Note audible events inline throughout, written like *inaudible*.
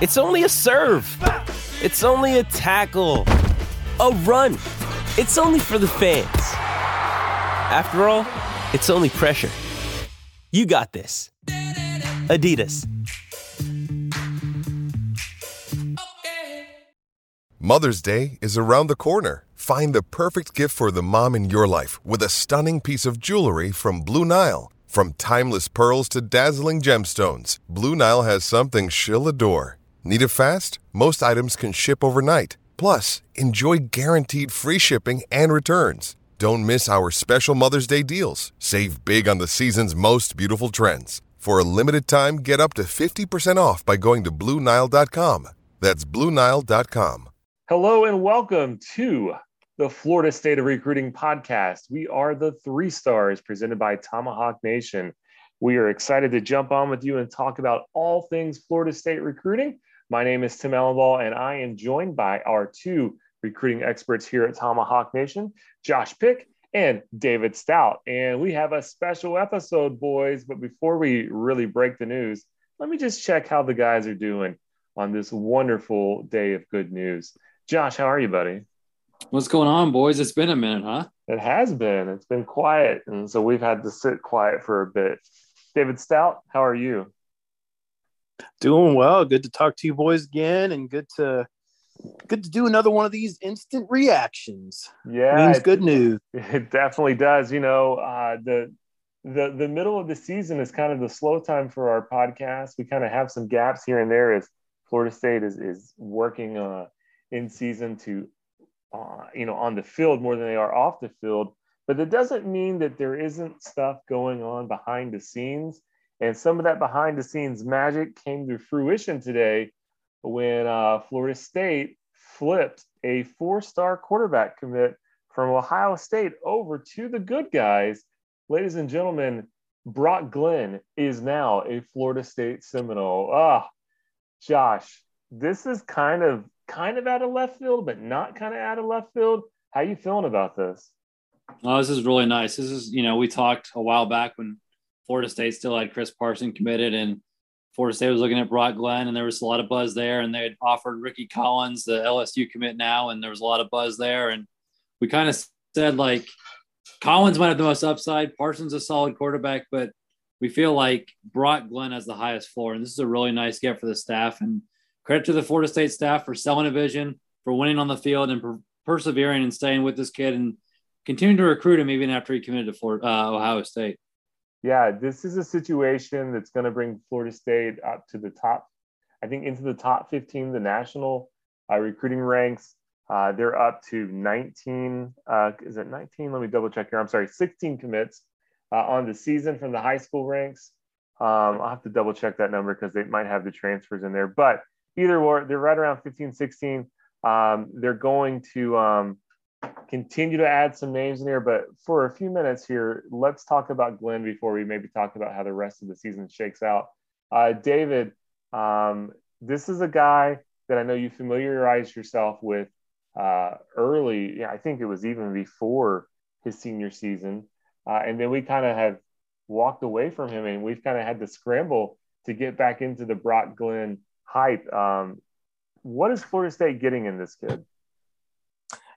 It's only a serve. It's only a tackle, a run. It's only for the fans. After all, it's only pressure. You got this. Adidas. Mother's Day is around the corner. Find the perfect gift for the mom in your life with a stunning piece of jewelry from Blue Nile. From timeless pearls to dazzling gemstones, Blue Nile has something she'll adore. Need it fast? Most items can ship overnight. Plus, enjoy guaranteed free shipping and returns. Don't miss our special Mother's Day deals. Save big on the season's most beautiful trends. For a limited time, get up to 50% off by going to Blue Nile.com. That's Blue Nile.com. Hello and welcome to the Florida State of Recruiting podcast. We are the three stars presented by Tomahawk Nation. We are excited to jump on with you and talk about all things Florida State recruiting. My name is Tim Ellenball, and I am joined by our two recruiting experts here at Tomahawk Nation, Josh Pick and David Stout. And we have a special episode, boys. But before we really break the news, let me just check how the guys are doing on this wonderful day of good news. Josh, how are you, buddy? What's going on, boys? It's been a minute, huh? It has been. It's been quiet. And so we've had to sit quiet for a bit. David Stout, how are you? Doing well. Good to talk to you boys again and good to good to do another one of these instant reactions. Yeah. Means it- good news. *laughs* It definitely does. You know, uh, the the the middle of the season is kind of the slow time for our podcast. We kind of have some gaps here and there as Florida State is is working uh, in season to, uh, you know, on the field more than they are off the field. But it doesn't mean that there isn't stuff going on behind the scenes. And some of that behind the scenes magic came to fruition today when uh, Florida State flipped a four star quarterback commit from Ohio State over to the good guys. Ladies and gentlemen, Brock Glenn is now a Florida State Seminole. Ah, Josh, this is kind of kind of out of left field, but not kind of out of left field. How you feeling about this? Oh, this is really nice. This is, you know, we talked a while back when Florida State still had Chris Parson committed and Florida State was looking at Brock Glenn and there was a lot of buzz there. And they had offered Ricky Collins, the LSU commit now, and there was a lot of buzz there. And we kind of said like Collins might have the most upside. Parsons a solid quarterback, but we feel like Brock Glenn has the highest floor. And this is a really nice get for the staff. And credit to the Florida State staff for selling a vision, for winning on the field and per- persevering and staying with this kid and continuing to recruit him even after he committed to Florida, uh, Ohio State. Yeah, this is a situation that's going to bring Florida State up to the top, I think, into the top 15, the national uh, recruiting ranks. Uh, they're up to 19. Uh, is it 19? Let me double check here. I'm sorry, 16 commits uh, on the season from the high school ranks. Um, I'll have to double check that number because they might have the transfers in there. But either way, they're right around 15, 16. Um, they're going to um, continue to add some names in here. But for a few minutes here, let's talk about Glenn before we maybe talk about how the rest of the season shakes out. Uh, David, um, this is a guy that I know you familiarized yourself with uh, early. Yeah, I think it was even before his senior season. Uh, and then we kind of have walked away from him and we've kind of had to scramble to get back into the Brock Glenn hype. Um, what is Florida State getting in this kid?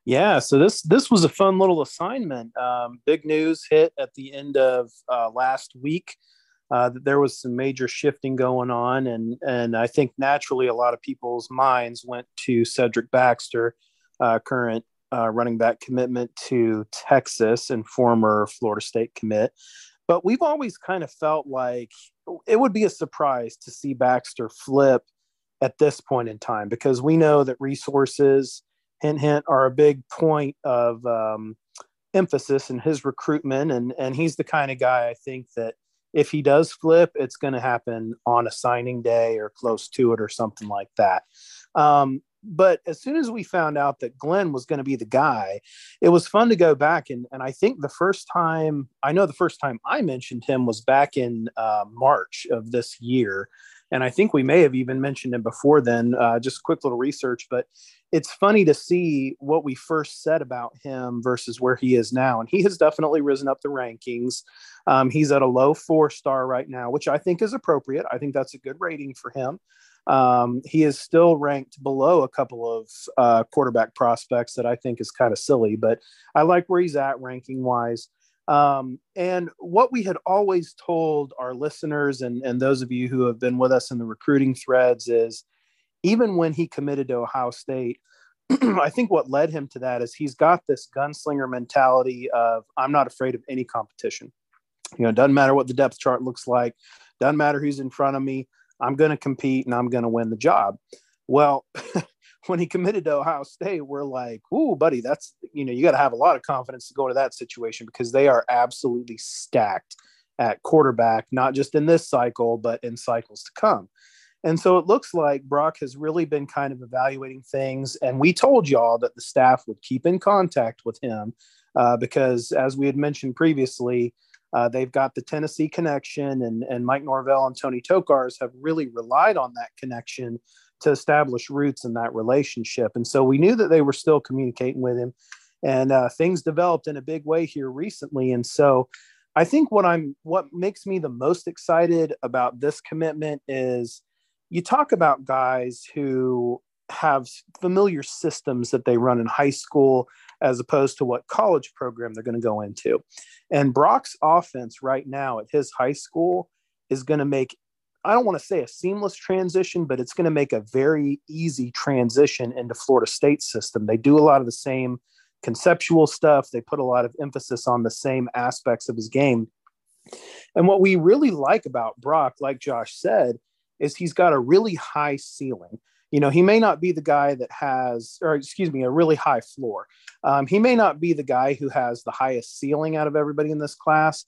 Yeah, so this this was a fun little assignment. Um, big news hit at the end of uh, last week uh, that there was some major shifting going on, and and I think naturally a lot of people's minds went to Cedric Baxter, uh, current uh, running back commitment to Texas and former Florida State commit. But we've always kind of felt like it would be a surprise to see Baxter flip at this point in time because we know that resources, hint hint, are a big point of um, emphasis in his recruitment, and and he's the kind of guy I think that if he does flip, it's going to happen on a signing day or close to it or something like that. Um, but as soon as we found out that Glenn was going to be the guy, it was fun to go back and and I think the first time I know the first time I mentioned him was back in uh, March of this year, and I think we may have even mentioned him before then. Uh, just quick little research, but it's funny to see what we first said about him versus where he is now, and he has definitely risen up the rankings. Um, he's at a low four star right now, which I think is appropriate. I think that's a good rating for him. Um, he is still ranked below a couple of uh, quarterback prospects that I think is kind of silly, but I like where he's at ranking wise. Um, and what we had always told our listeners and, and those of you who have been with us in the recruiting threads is even when he committed to Ohio State, *clears throat* I think what led him to that is he's got this gunslinger mentality of I'm not afraid of any competition. You know, doesn't matter what the depth chart looks like, doesn't matter who's in front of me. I'm going to compete and I'm going to win the job. Well, *laughs* when he committed to Ohio State, we're like, "Ooh, buddy, that's you know, you got to have a lot of confidence to go into that situation because they are absolutely stacked at quarterback, not just in this cycle, but in cycles to come." And so it looks like Brock has really been kind of evaluating things. And we told y'all that the staff would keep in contact with him uh, because, as we had mentioned previously, uh, they've got the Tennessee connection, and, and Mike Norvell and Tony Tokarz have really relied on that connection to establish roots in that relationship. And so we knew that they were still communicating with him, and uh, things developed in a big way here recently. And so I think what I'm what makes me the most excited about this commitment is you talk about guys who have familiar systems that they run in high school as opposed to what college program they're going to go into. And Brock's offense right now at his high school is going to make I don't want to say a seamless transition, but it's going to make a very easy transition into Florida State system. They do a lot of the same conceptual stuff. They put a lot of emphasis on the same aspects of his game. And what we really like about Brock, like Josh said, is he's got a really high ceiling. You know, he may not be the guy that has, or excuse me, a really high floor. Um, he may not be the guy who has the highest ceiling out of everybody in this class,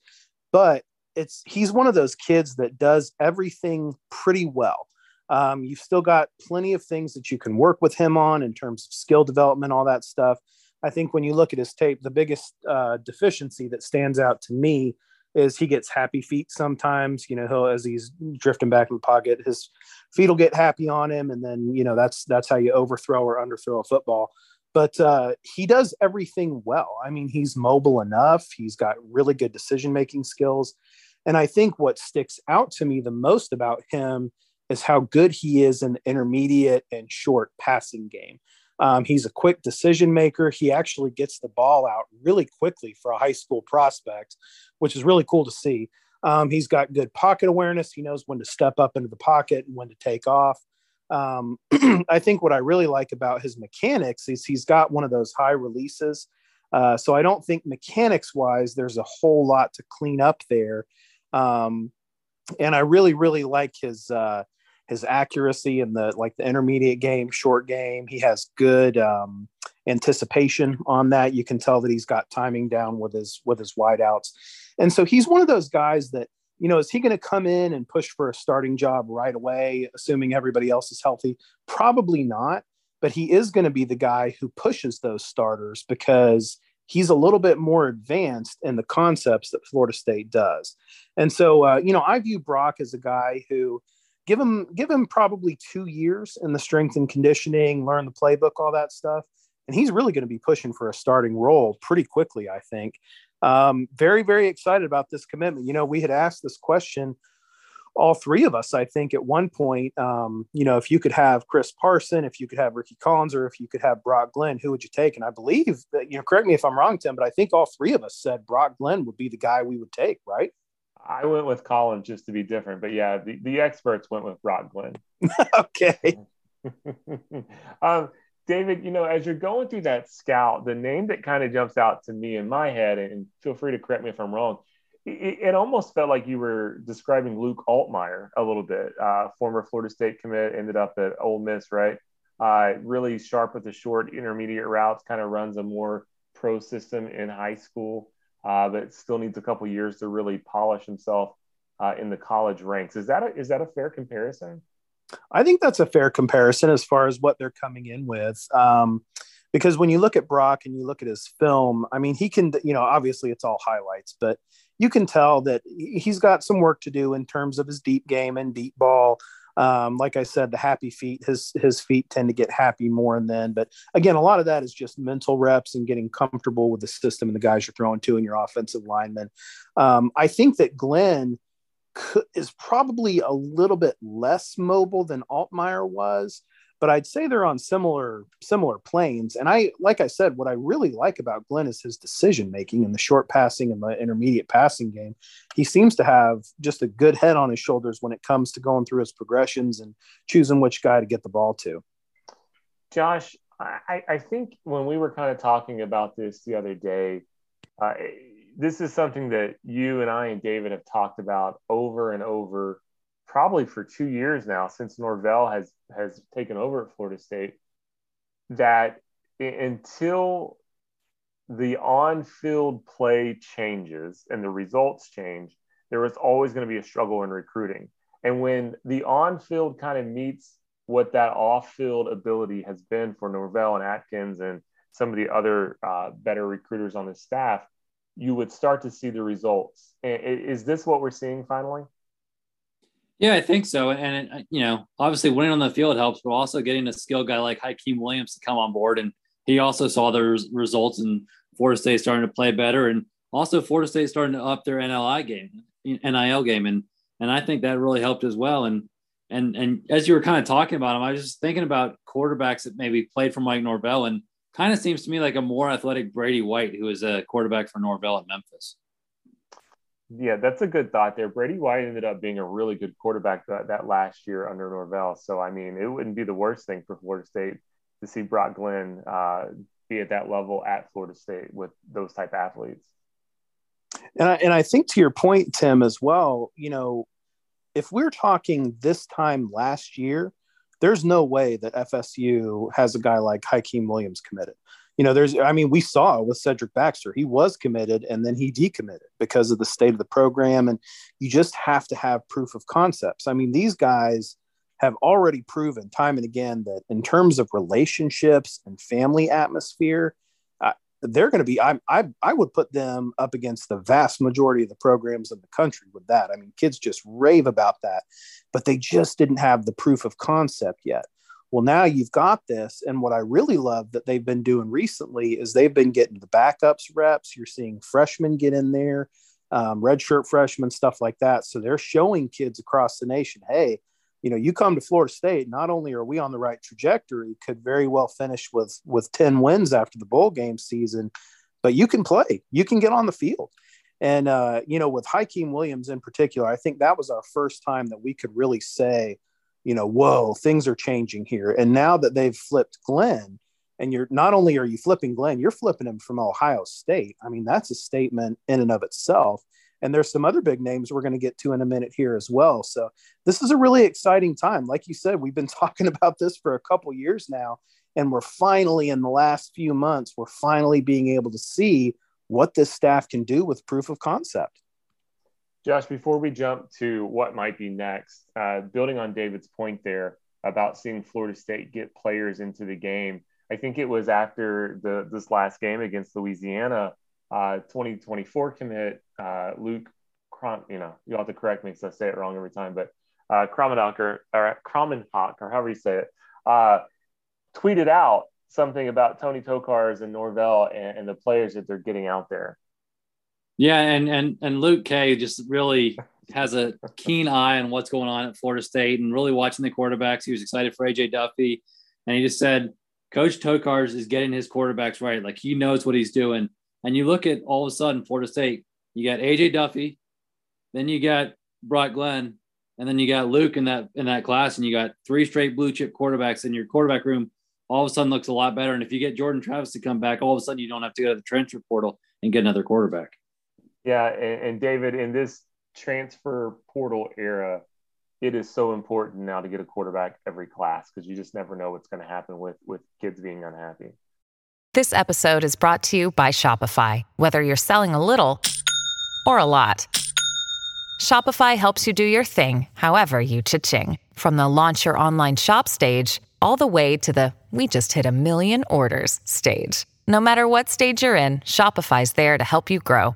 but it's he's one of those kids that does everything pretty well. Um, you've still got plenty of things that you can work with him on in terms of skill development, all that stuff. I think when you look at his tape, the biggest uh, deficiency that stands out to me is he gets happy feet sometimes. You know, he'll as he's drifting back in the pocket, his feet will get happy on him, and then you know that's that's how you overthrow or underthrow a football. But uh, he does everything well. I mean, he's mobile enough. He's got really good decision making skills, and I think what sticks out to me the most about him is how good he is in the intermediate and short passing game. Um, he's a quick decision maker. He actually gets the ball out really quickly for a high school prospect, which is really cool to see. Um, he's got good pocket awareness. He knows when to step up into the pocket and when to take off. Um, *clears throat* I think what I really like about his mechanics is he's got one of those high releases. Uh, so I don't think mechanics wise, there's a whole lot to clean up there. Um, and I really, really like his uh, his accuracy in the like the intermediate game, short game. He has good um, anticipation on that. You can tell that he's got timing down with his with his wideouts, and so he's one of those guys that you know is he going to come in and push for a starting job right away, assuming everybody else is healthy? Probably not, but he is going to be the guy who pushes those starters because he's a little bit more advanced in the concepts that Florida State does. And so, uh, you know, I view Brock as a guy who give him give him probably two years in the strength and conditioning, learn the playbook, all that stuff, and he's really going to be pushing for a starting role pretty quickly. I think. Um, very very excited about this commitment. You know, we had asked this question all three of us, I think, at one point, um, you know, if you could have Chris Parson, if you could have Ricky Collins, or if you could have Brock Glenn, who would you take? And I believe that, you know, correct me if I'm wrong, Tim, but I think all three of us said Brock Glenn would be the guy we would take, right? I went with Collins just to be different, but yeah, the, the experts went with Brock Glenn. *laughs* okay. *laughs* um, David, you know, as you're going through that scout, the name that kind of jumps out to me in my head, and feel free to correct me if I'm wrong, it, it almost felt like you were describing Luke Altmyer a little bit. Uh, former Florida State commit, ended up at Ole Miss, right? Uh, really sharp with the short intermediate routes, kind of runs a more pro system in high school, uh, but still needs a couple years to really polish himself uh, in the college ranks. Is that a, is that a fair comparison? I think that's a fair comparison as far as what they're coming in with. Um, because when you look at Brock and you look at his film, I mean, he can, you know, obviously it's all highlights, but you can tell that he's got some work to do in terms of his deep game and deep ball. Um, like I said, the happy feet, his his feet tend to get happy more and then. But again, a lot of that is just mental reps and getting comfortable with the system and the guys you're throwing to in your offensive linemen. Um, I think that Glenn could, is probably a little bit less mobile than Altmyer was, but I'd say they're on similar similar planes. And I, like I said, what I really like about Glenn is his decision making in the short passing and the intermediate passing game. He seems to have just a good head on his shoulders when it comes to going through his progressions and choosing which guy to get the ball to. Josh, I, I think when we were kind of talking about this the other day, uh, this is something that you and I and David have talked about over and over probably for two years now since Norvell has has taken over at Florida State that until the on-field play changes and the results change, there was always going to be a struggle in recruiting. And when the on-field kind of meets what that off-field ability has been for Norvell and Atkins and some of the other uh, better recruiters on the staff, you would start to see the results. Is this what we're seeing finally? Yeah, I think so. And, it, uh, you know, obviously winning on the field helps, but also getting a skill guy like Hykeem Williams to come on board. And he also saw the res- results in Florida State starting to play better. And also Florida State starting to up their NLI game, NIL game. And, and I think that really helped as well. And, and, and as you were kind of talking about him, I was just thinking about quarterbacks that maybe played for Mike Norvell and kind of seems to me like a more athletic Brady White, who is a quarterback for Norvell at Memphis. Yeah, that's a good thought there. Brady White ended up being a really good quarterback that, that last year under Norvell. So, I mean, it wouldn't be the worst thing for Florida State to see Brock Glenn uh, be at that level at Florida State with those type athletes. And I, and I think to your point, Tim, as well, you know, if we're talking this time last year, there's no way that FSU has a guy like Hykeem Williams committed you know, there's, I mean, we saw with Cedric Baxter, he was committed and then he decommitted because of the state of the program. And you just have to have proof of concepts. I mean, these guys have already proven time and again that in terms of relationships and family atmosphere, uh, they're going to be, I, I, I would put them up against the vast majority of the programs in the country with that. I mean, kids just rave about that, but they just didn't have the proof of concept yet. Well, now you've got this. And what I really love that they've been doing recently is they've been getting the backups reps. You're seeing freshmen get in there, um, redshirt freshmen, stuff like that. So they're showing kids across the nation, hey, you know, you come to Florida State, not only are we on the right trajectory, could very well finish with with 10 wins after the bowl game season, but you can play, you can get on the field. And uh, you know, with Hykeem Williams in particular, I think that was our first time that we could really say, you know, whoa, things are changing here. And now that they've flipped Glenn, and you're not only are you flipping Glenn, you're flipping him from Ohio State. I mean, that's a statement in and of itself. And there's some other big names we're going to get to in a minute here as well. So this is a really exciting time. Like you said, we've been *laughs* talking about this for a couple years now, and we're finally in the last few months, we're finally being able to see what this staff can do with proof of concept. Josh, before we jump to what might be next, uh, building on David's point there about seeing Florida State get players into the game, I think it was after the this last game against Louisiana, uh, 2024 commit uh, Luke, Crom, you know, you'll have to correct me because I say it wrong every time, but uh, or, or or however you say it, uh, tweeted out something about Tony Tokarz and Norvell and, and the players that they're getting out there Yeah, and and and Luke K just really has a keen eye on what's going on at Florida State and really watching the quarterbacks. He was excited for AJ Duffy, and he just said, Coach Tokarz is getting his quarterbacks right. Like he knows what he's doing. And you look at all of a sudden Florida State, you got AJ Duffy, then you got Brock Glenn, and then you got Luke in that in that class, and you got three straight blue chip quarterbacks in your quarterback room. All of a sudden looks a lot better. And if you get Jordan Travis to come back, all of a sudden you don't have to go to the transfer portal and get another quarterback. Yeah, and, and David, in this transfer portal era, it is so important now to get a quarterback every class because you just never know what's going to happen with with kids being unhappy. This episode is brought to you by Shopify. Whether you're selling a little or a lot, Shopify helps you do your thing, however you cha-ching. From the launch your online shop stage all the way to the we just hit a million orders stage. No matter what stage you're in, Shopify's there to help you grow.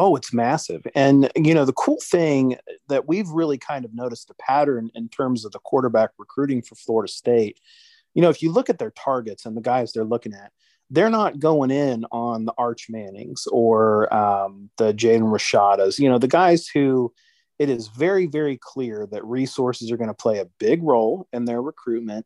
Oh, it's massive. And, you know, the cool thing that we've really kind of noticed a pattern in terms of the quarterback recruiting for Florida State, you know, if you look at their targets and the guys they're looking at, they're not going in on the Arch Mannings or um, the Jaden Rashadas, you know, the guys who it is very, very clear that resources are going to play a big role in their recruitment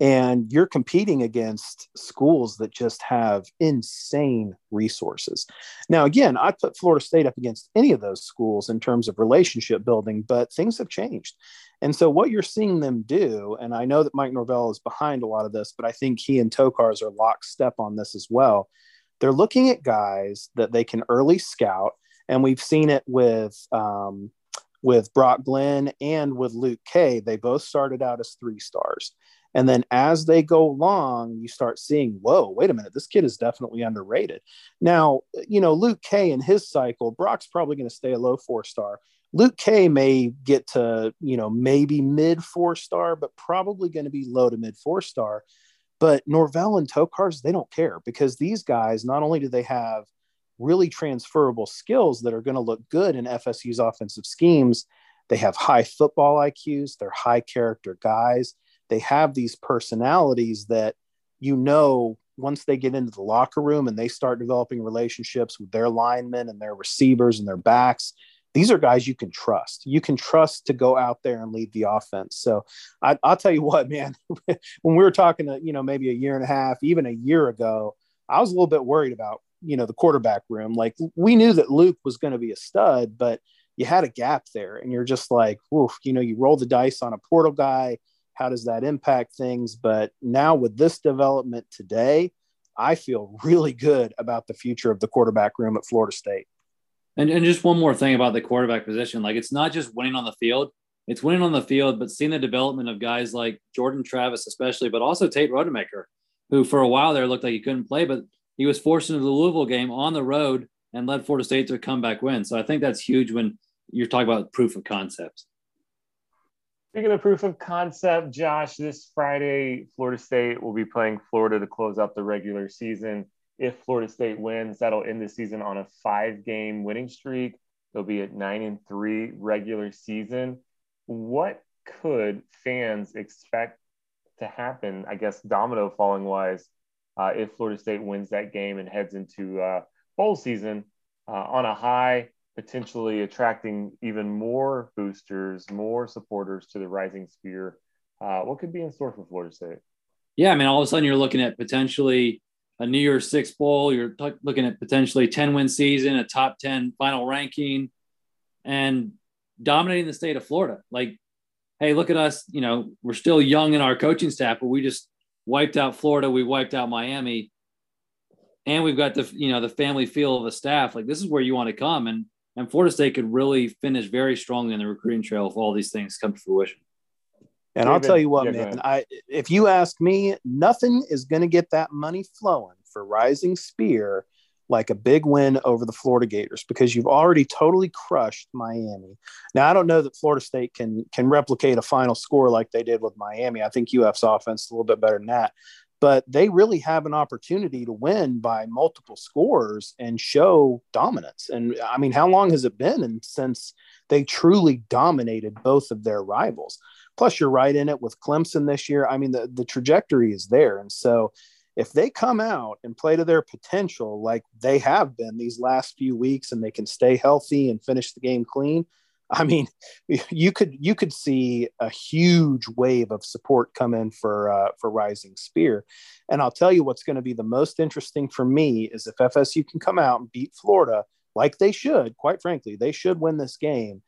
and you're competing against schools that just have insane resources. Now, again, I put Florida State up against any of those schools in terms of relationship building, but things have changed. And so, what you're seeing them do, and I know that Mike Norvell is behind a lot of this, but I think he and Tokarz are lockstep on this as well. They're looking at guys that they can early scout, and we've seen it with um, with Brock Glenn and with Luke K. They both started out as three stars. And then as they go along, you start seeing, whoa, wait a minute, this kid is definitely underrated. Now, you know, Luke K in his cycle, Brock's probably going to stay a low four star. Luke K may get to, you know, maybe mid four star, but probably going to be low to mid four star. But Norvell and Tokarz, they don't care because these guys, not only do they have really transferable skills that are going to look good in FSU's offensive schemes, they have high football IQs, they're high character guys they have these personalities that you know once they get into the locker room and they start developing relationships with their linemen and their receivers and their backs these are guys you can trust. You can trust to go out there and lead the offense. So I, will tell you what man *laughs* when we were talking to you know maybe a year and a half even a year ago i was a little bit worried about you know the quarterback room. Like we knew that luke was going to be a stud but you had a gap there and you're just like oof, you know you roll the dice on a portal guy how does that impact things? But now with this development today, I feel *laughs* really good about the future of the quarterback room at Florida State. And, and just one more thing about the quarterback position like it's not just winning on the field, it's winning on the field, but seeing the development of guys like Jordan Travis, especially, but also Tate Rodemaker, who for a while there looked like he couldn't play, but he was forced into the Louisville game on the road and led Florida State to a comeback win. So I think that's huge when you're talking about proof of concept. Speaking of proof of concept, Josh, this Friday, Florida State will be playing Florida to close out the regular season. If Florida State wins, that'll end the season on a five game winning streak. They'll be at nine and three regular season. What could fans expect to happen, I guess, domino falling wise, uh, if Florida State wins that game and heads into uh, bowl season uh, on a high? Potentially attracting even more boosters, more supporters to the Rising Spear. Uh, what could be in store for Florida State? Yeah, I mean, all of a sudden you're looking at potentially a New Year's Six bowl. You're t- looking at potentially 10 win season, a top 10 final ranking, and dominating the state of Florida. Like, hey, look at us. You know, we're still young in our coaching staff, but we just wiped out Florida. We wiped out Miami. And we've got the, you know, the family feel of the staff. Like, this is where you want to come. And and Florida State could really finish very strongly in the recruiting trail if all these things come to fruition. And I'll tell you what, yeah, man, I if you ask me, nothing is going to get that money flowing for Rising Spear like a big win over the Florida Gators because you've already totally crushed Miami. Now I don't know that Florida State can can replicate a final score like they did with Miami. I think UF's offense is a little bit better than that. But they really have an opportunity to win by multiple scores and show dominance. And I mean, how long has it been and since they truly dominated both of their rivals? Plus, you're right in it with Clemson this year. I mean, the, the trajectory is there. And so if they come out and play to their potential like they have been these last few weeks and they can stay healthy and finish the game clean, *laughs* I mean, you could you could see a huge wave of support come in for uh, for Rising Spear, and I'll tell you what's going to be the most interesting for me is if FSU can come out and beat Florida like they should. Quite frankly, they should win this game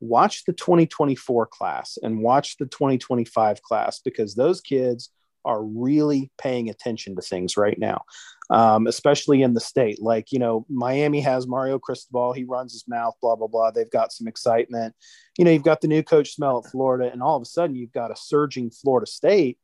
watch the 2024 class and watch the 2025 class because those kids are really paying attention to things right now, um, especially in the state. Like, you know, Miami has Mario Cristobal, he runs his mouth, blah, blah, blah. They've got some excitement. You know, you've got the new coach smell at Florida, and all of a sudden you've got a surging Florida State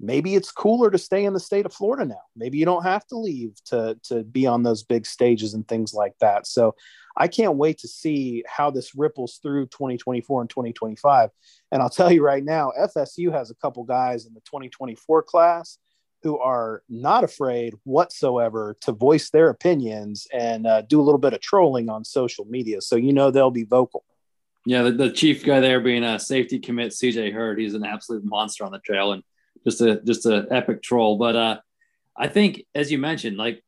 maybe it's cooler to stay in the state of Florida now. Maybe you don't have to leave to to be on those big stages and things like that. So I can't wait to see how this ripples through 2024 and 2025. And I'll tell you right now, FSU has a couple guys in the 2024 class who are not afraid whatsoever to voice their opinions and uh, do a little bit of trolling on social media. So you know they'll be vocal. Yeah, the, the chief guy there being a safety commit, CJ Hurd. He's an absolute monster on the trail, and just a just a epic troll. But uh, I think, as you mentioned, like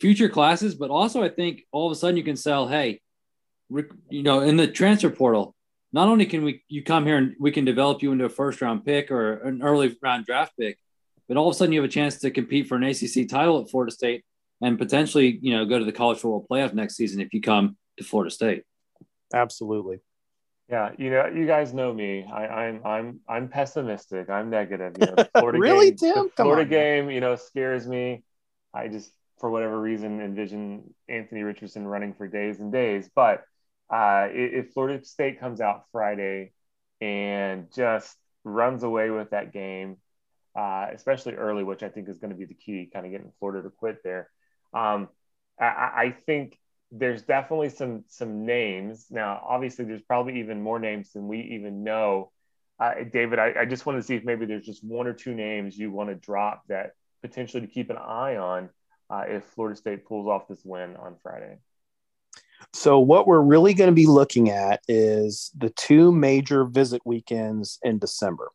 future classes, but also I think all of a sudden you can sell, hey, you know, in the transfer portal, not only can we you come here and we can develop you into a first round pick or an early round draft pick, but all of a sudden you have a chance to compete for an ACC title at Florida State and potentially, you know, go to the college football playoff next season if you come to Florida State. Absolutely. Yeah, you know, you guys know me. I, am I'm, I'm I'm pessimistic. I'm negative. You know, *laughs* Florida really, game, Tim? The Florida game, you know, scares me. I just, for whatever reason, envision Anthony Richardson running for days and days. But uh, if Florida State comes out Friday and just runs away with that game, uh, especially early, which I think is going to be the key, kind of getting Florida to quit there. Um, I, I think there's definitely some some names now. Obviously, there's probably even more names than we even know. Uh, David, I, I just want to see if maybe there's just one or two names you want to drop that potentially to keep an eye on uh, if Florida State pulls off this win on Friday. So, what we're really going to be looking at is the two major visit weekends in December.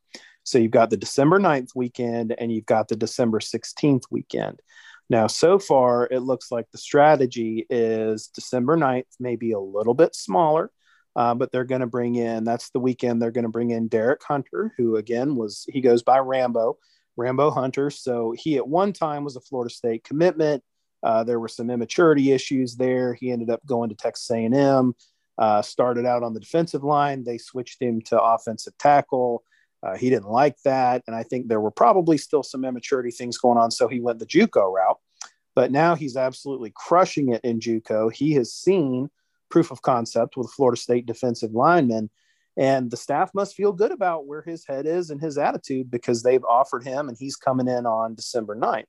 So, you've got the December 9th weekend and you've got the December 16th weekend. Now, so far, it looks like the strategy is December 9th, maybe a little bit smaller, uh, but they're going to bring in, that's the weekend, they're going to bring in Derek Hunter, who again was, he goes by Rambo, Rambo Hunter. So he at one time was a Florida State commitment. Uh, there were some immaturity issues there. He ended up going to Texas A&M, uh, started out on the defensive line. They switched him to offensive tackle. Uh, he didn't like that. And I think there were probably still some immaturity things going on. So he went the Juco route. But now he's absolutely crushing it in Juco. He has seen proof of concept with Florida State defensive linemen. And the staff must feel good about where his head is and his attitude because they've offered him and he's coming in on December 9th.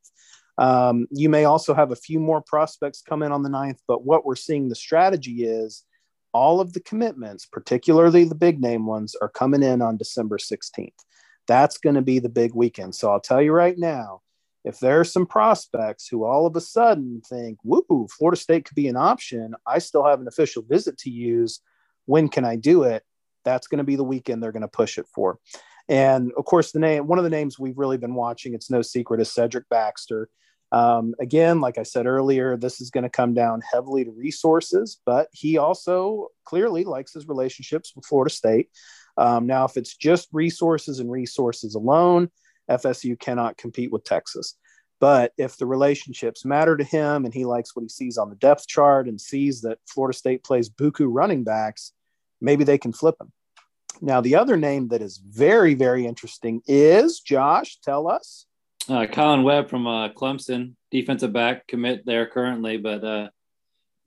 Um, you may also have a few more prospects come in on the 9th, but what we're seeing the strategy is all of the commitments, particularly the big name ones, are coming in on December 16th. That's going to be the big weekend. So I'll tell you right now, if there are some prospects who all of a sudden think, woo, Florida State could be an option, I still have an official visit to use. When can I do it? That's going to be the weekend they're going to push it for. And of course, the name, one of the names we've really been watching, it's no secret, is Cedric Baxter. Um, again, like I said earlier, this is going to come down heavily to resources, but he also clearly likes his relationships with Florida State. Um, now, if it's just resources and resources alone, FSU cannot compete with Texas. But if the relationships matter to him and he likes what he sees on the depth chart and sees that Florida State plays Buku running backs, maybe they can flip him. Now, the other name that is very, very interesting is Josh. Tell us. Uh, Colin Webb from uh, Clemson, defensive back commit there currently, but uh,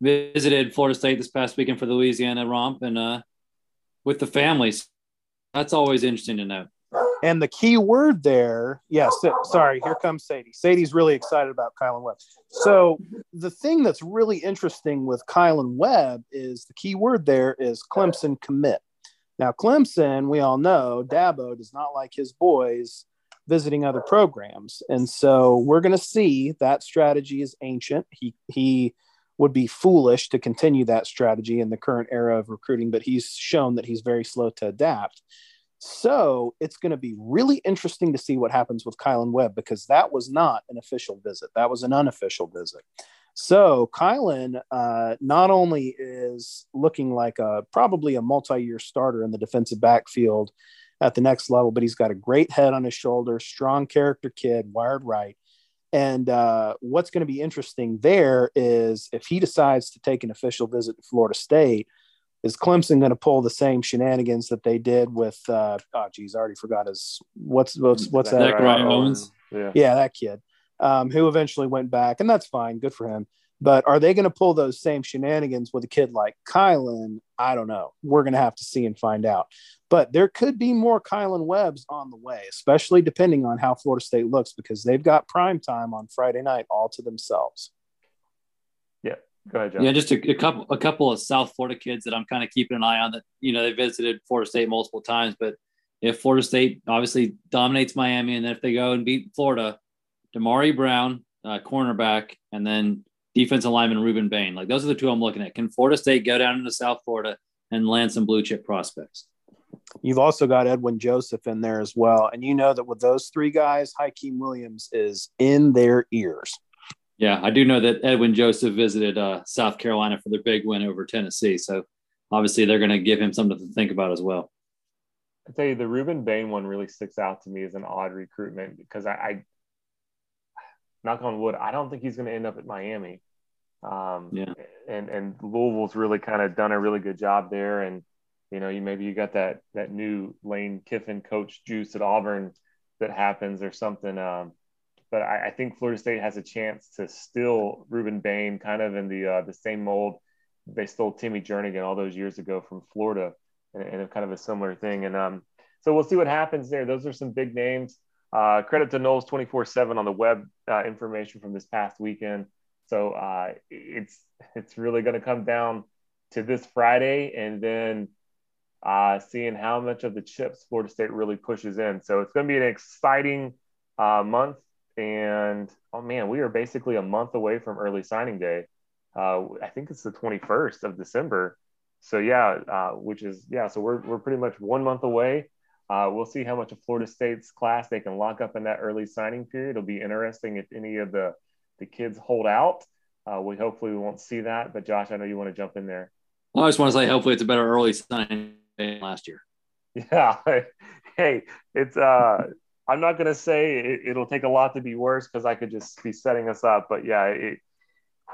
visited Florida State this past weekend for the Louisiana romp and uh, with the families. That's always interesting to know. And the key word there, yes. Yeah, sorry, here comes Sadie. Sadie's really excited about Kylan Webb. So the thing that's really interesting with Kylan Webb is the key word there is Clemson commit. Now, Clemson, we all know, Dabo does not like his boys visiting other programs, and so we're going to see that strategy is ancient. He he would be foolish to continue that strategy in the current era of recruiting, but he's shown that he's very slow to adapt. So it's going to be really interesting to see what happens with Kylan Webb because that was not an official visit. That was an unofficial visit. So Kylan uh, not only is looking like a probably a multi-year starter in the defensive backfield at the next level, but he's got a great head on his shoulder, strong character kid, wired right. And uh, what's going to be interesting there is if he decides to take an official visit to Florida State, is Clemson going to pull the same shenanigans that they did with uh oh geez, I already forgot his what's what's what's that? Zach Owens. Yeah. yeah, that kid. Um, who eventually went back, and that's fine, good for him. But are they going to pull those same shenanigans with a kid like Kylan? I don't know. We're going to have to see and find out. But there could be more Kylan Webbs on the way, especially depending on how Florida State looks, because they've got prime time on Friday night all to themselves. Yeah, Go ahead, John. Yeah, just a, a, couple a couple of South Florida kids that I'm kind of keeping an eye on. That you know they visited Florida State multiple times, but if Florida State obviously dominates Miami, and then if they go and beat Florida, Damari Brown, uh, cornerback, and then defensive lineman Rueben Bain, like those are the two I'm looking at. Can Florida State go down into South Florida and land some blue chip prospects? You've also got Edwin Joseph in there as well, and you know that with those three guys, Hykeem Williams is in their ears. Yeah, I do know that Edwin Joseph visited uh, South Carolina for their big win over Tennessee. So obviously they're going to give him something to think about as well. I tell you, the Rueben Bain one really sticks out to me as an odd recruitment because I, I knock on wood, I don't think he's going to end up at Miami. Um, yeah. And and Louisville's really kind of done a really good job there, and you know, you maybe you got that that new Lane Kiffin coach juice at Auburn that happens or something. Um, but I, I, think Florida State has a chance to still Rueben Bain kind of in the uh, the same mold. They stole Timmy Jernigan all those years ago from Florida, and, and kind of a similar thing. And um, so we'll see what happens there. Those are some big names. Uh, credit to Noles 24 7 on the web uh, information from this past weekend. So uh, it's it's really going to come down to this Friday and then uh, seeing how much of the chips Florida State really pushes in. So it's going to be an exciting uh, month and oh man, we are basically a month away from early signing day. Uh, I think it's the 21st of December. So yeah, which is yeah, so we're we're pretty much one month away. Uh, we'll see how much of Florida State's class they can lock up in that early signing period. It'll be interesting if any of the the kids hold out. Uh, we hopefully we won't see that. But Josh, I know you want to jump in there. Well, I just want to say hopefully it's a better early signing than last year. Yeah. *laughs* hey, it's uh I'm not going to say it, will take a lot to be worse because I could just be setting us up. But yeah, it,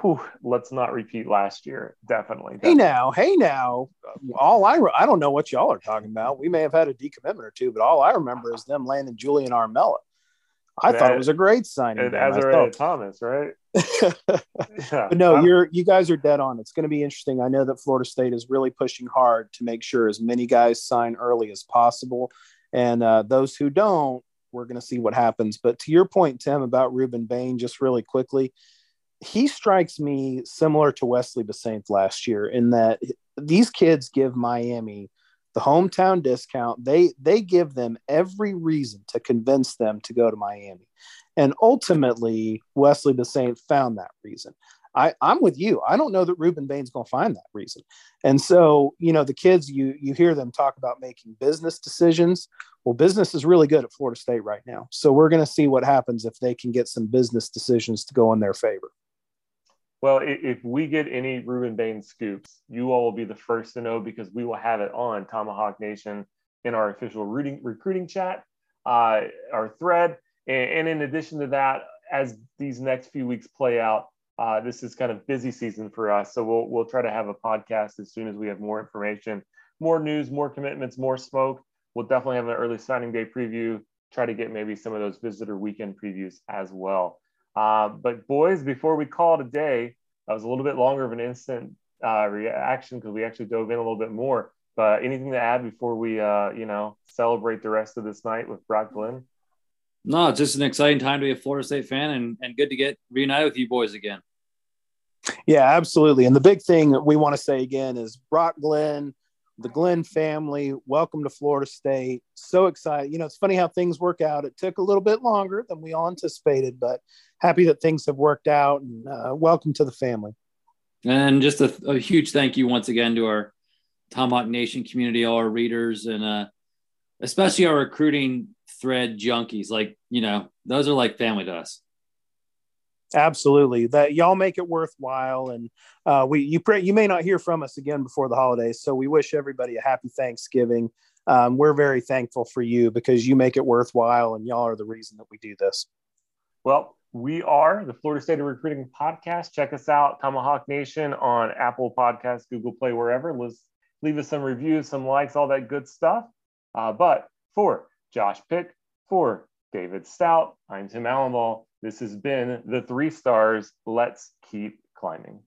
whew, let's not repeat last year. Definitely, definitely. Hey now, hey now. All I I don't know what y'all are talking about. We may have had a decommitment or two, but all I remember is them landing Julian Armella. I thought it was a great signing. And Azareye'h Thomas, right? *laughs* yeah. But no, I'm, you're you guys are dead on. It's going to be interesting. I know that Florida State is really pushing hard to make sure as many guys sign early as possible, and uh, those who don't we're going to see what happens. But to your point, Tim, about Rueben Bain, just really quickly, he strikes me similar to Wesley Bissainthe last year in that these kids give Miami the hometown discount. They they give them every reason to convince them to go to Miami. And ultimately, Wesley Bissainthe found that reason. I, I'm with you. I don't know that Rueben Bain's going to find that reason. And so, you know, the kids, you you hear them talk about making business decisions. Well, business is really good at Florida State right now. So we're going to see what happens if they can get some business decisions to go in their favor. Well, if we get any Rueben Bain scoops, you all will be the first to know because we will have it on Tomahawk Nation in our official recruiting, recruiting chat, uh, our thread. And, and in addition to that, as these next few weeks play out, uh, this is kind of busy season for us, so we'll we'll try to have a podcast as soon as we have more information, more news, more commitments, more smoke. We'll definitely have an early signing day preview. Try to get maybe some of those visitor weekend previews as well. Uh, but boys, before we call it a day, That was a little bit longer of an instant uh, reaction because we actually dove in a little bit more. But anything to add before we, uh, you know, celebrate the rest of this night with Brock Glenn? No, it's just an exciting time to be a Florida State fan and, and good to get reunited with you boys again. Yeah, absolutely. And the big thing we want to say again is Brock Glenn, the Glenn family, welcome to Florida State. So excited. You know, it's funny how things work out. It took a little bit longer than we all anticipated, but happy that things have worked out and uh, welcome to the family. And just a, a, huge thank you once again to our Tomahawk Nation community, all our readers, and uh, especially our recruiting thread junkies. Like, you know, those are like family to us. Absolutely, that y'all make it worthwhile, and uh, we you pray you may not hear from us again before the holidays. So we wish everybody a happy Thanksgiving. Um, we're very thankful for you because you make it worthwhile, and y'all are the reason that we do this. Well, we are the Florida State of Recruiting Podcast. Check us out, Tomahawk Nation, on Apple Podcasts, Google Play, wherever. Let's leave us some reviews, some likes, all that good stuff. Uh, but for Josh Pick, for David Stout, I'm Tim Allenball. This has been the three stars. Let's keep climbing.